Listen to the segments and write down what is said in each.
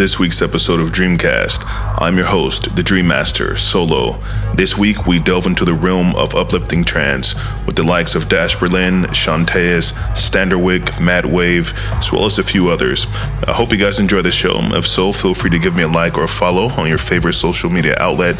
this week's episode of Dreamcast. I'm your host, the Dream Master, Solo. This week, we delve into the realm of uplifting trance with the likes of Dash Berlin, Sean Tyas, Standerwick, Madwave, as well as a few others. I hope you guys enjoy the show. If so, feel free to give me a like or a follow on your favorite social media outlet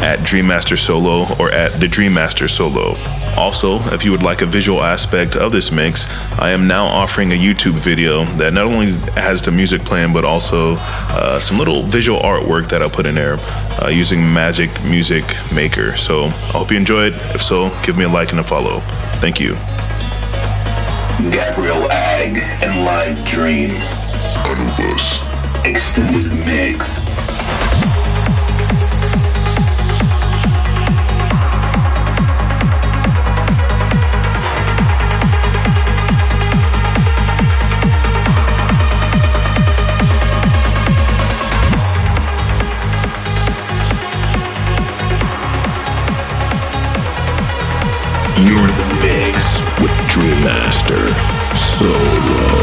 at Dreammaster Solo or at the Dreammaster Solo. Also, if you would like a visual aspect of this mix, I am now offering a YouTube video that not only has the music playing, but also uh, some little visual artwork that I put in there uh, using Magix Music Maker. So I hope you enjoyed. If so, give me a like and a follow. Thank you. Gabrielle Ag and LiveDream. Anubis. Extended Mix. You're in the mix with Dream Master Solo.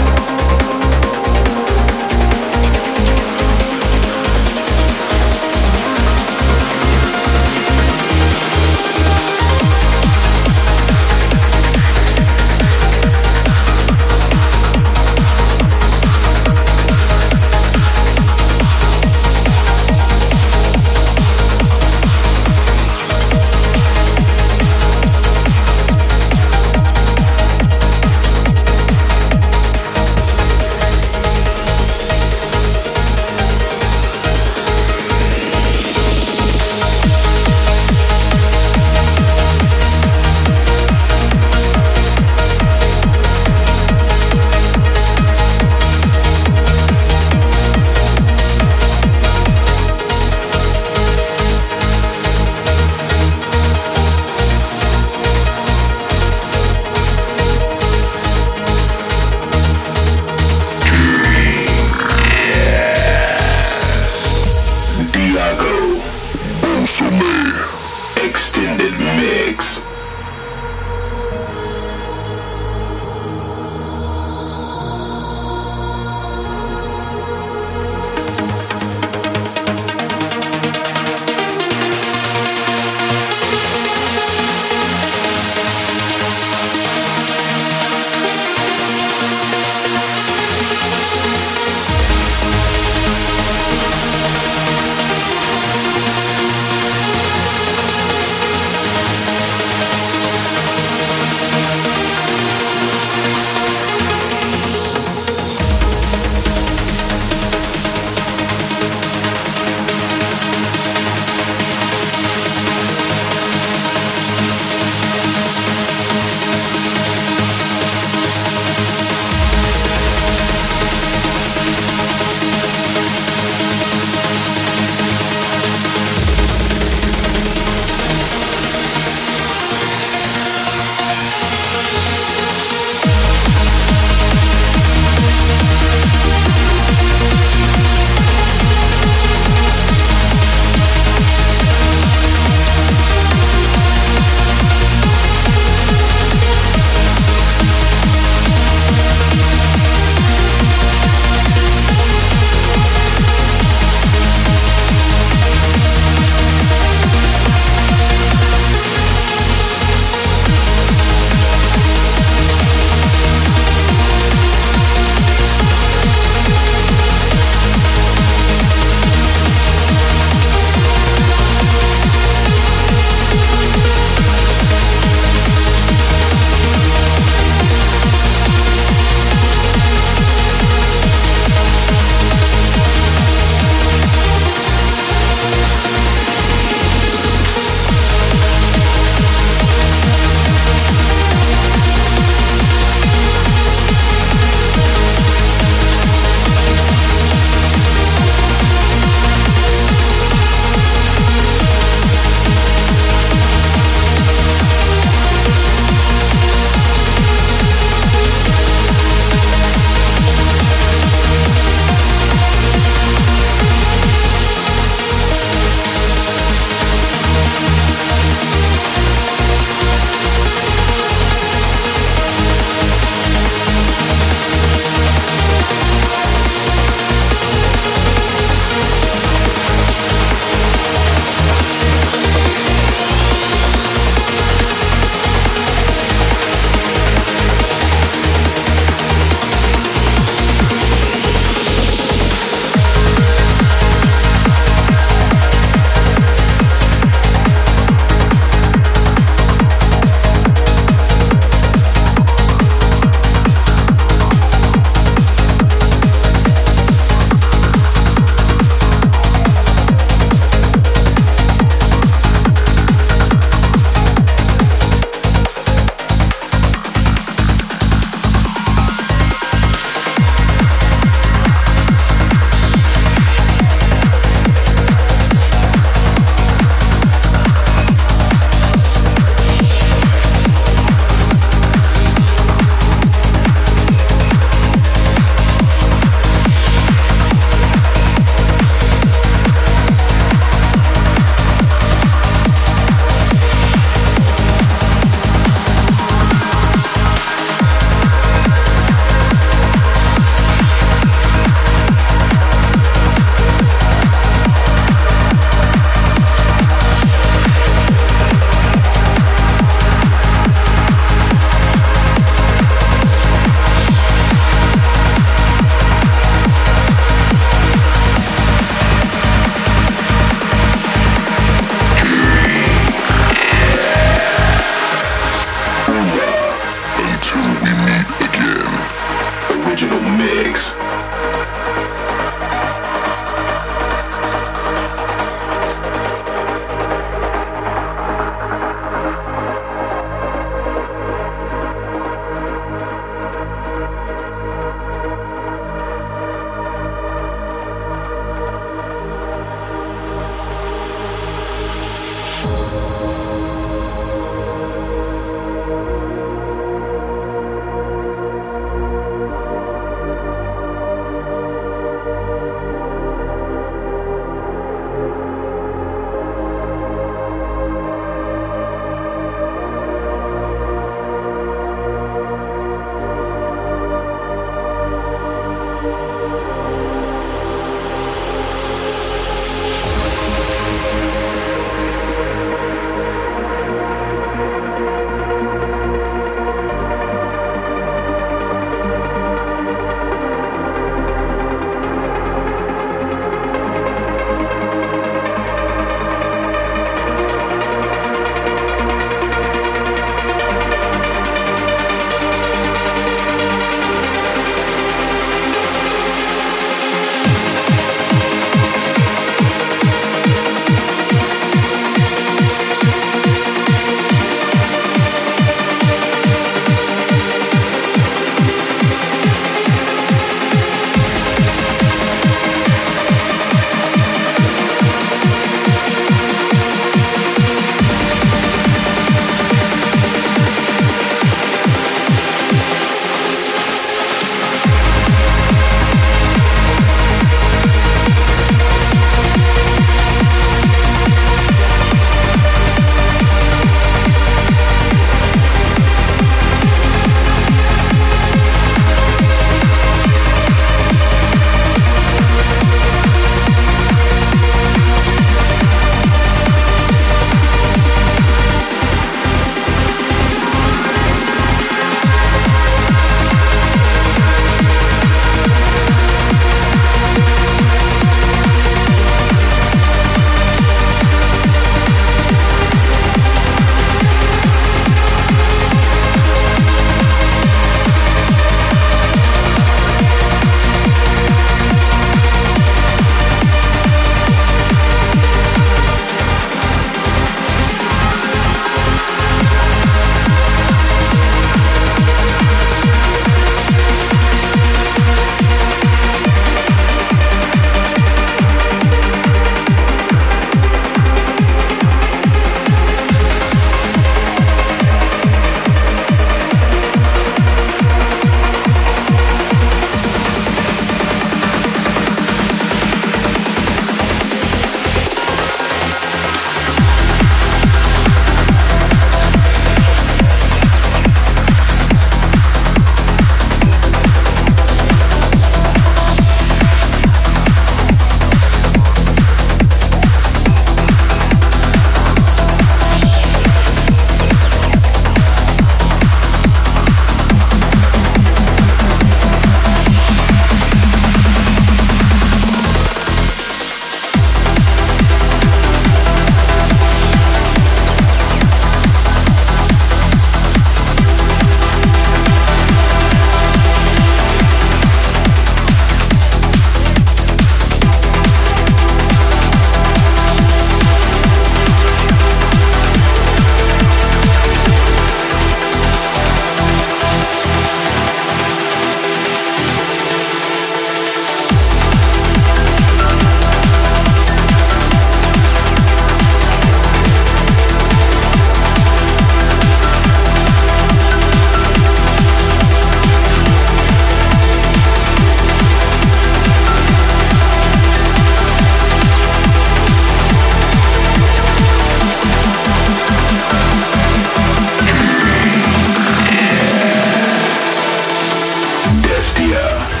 Media.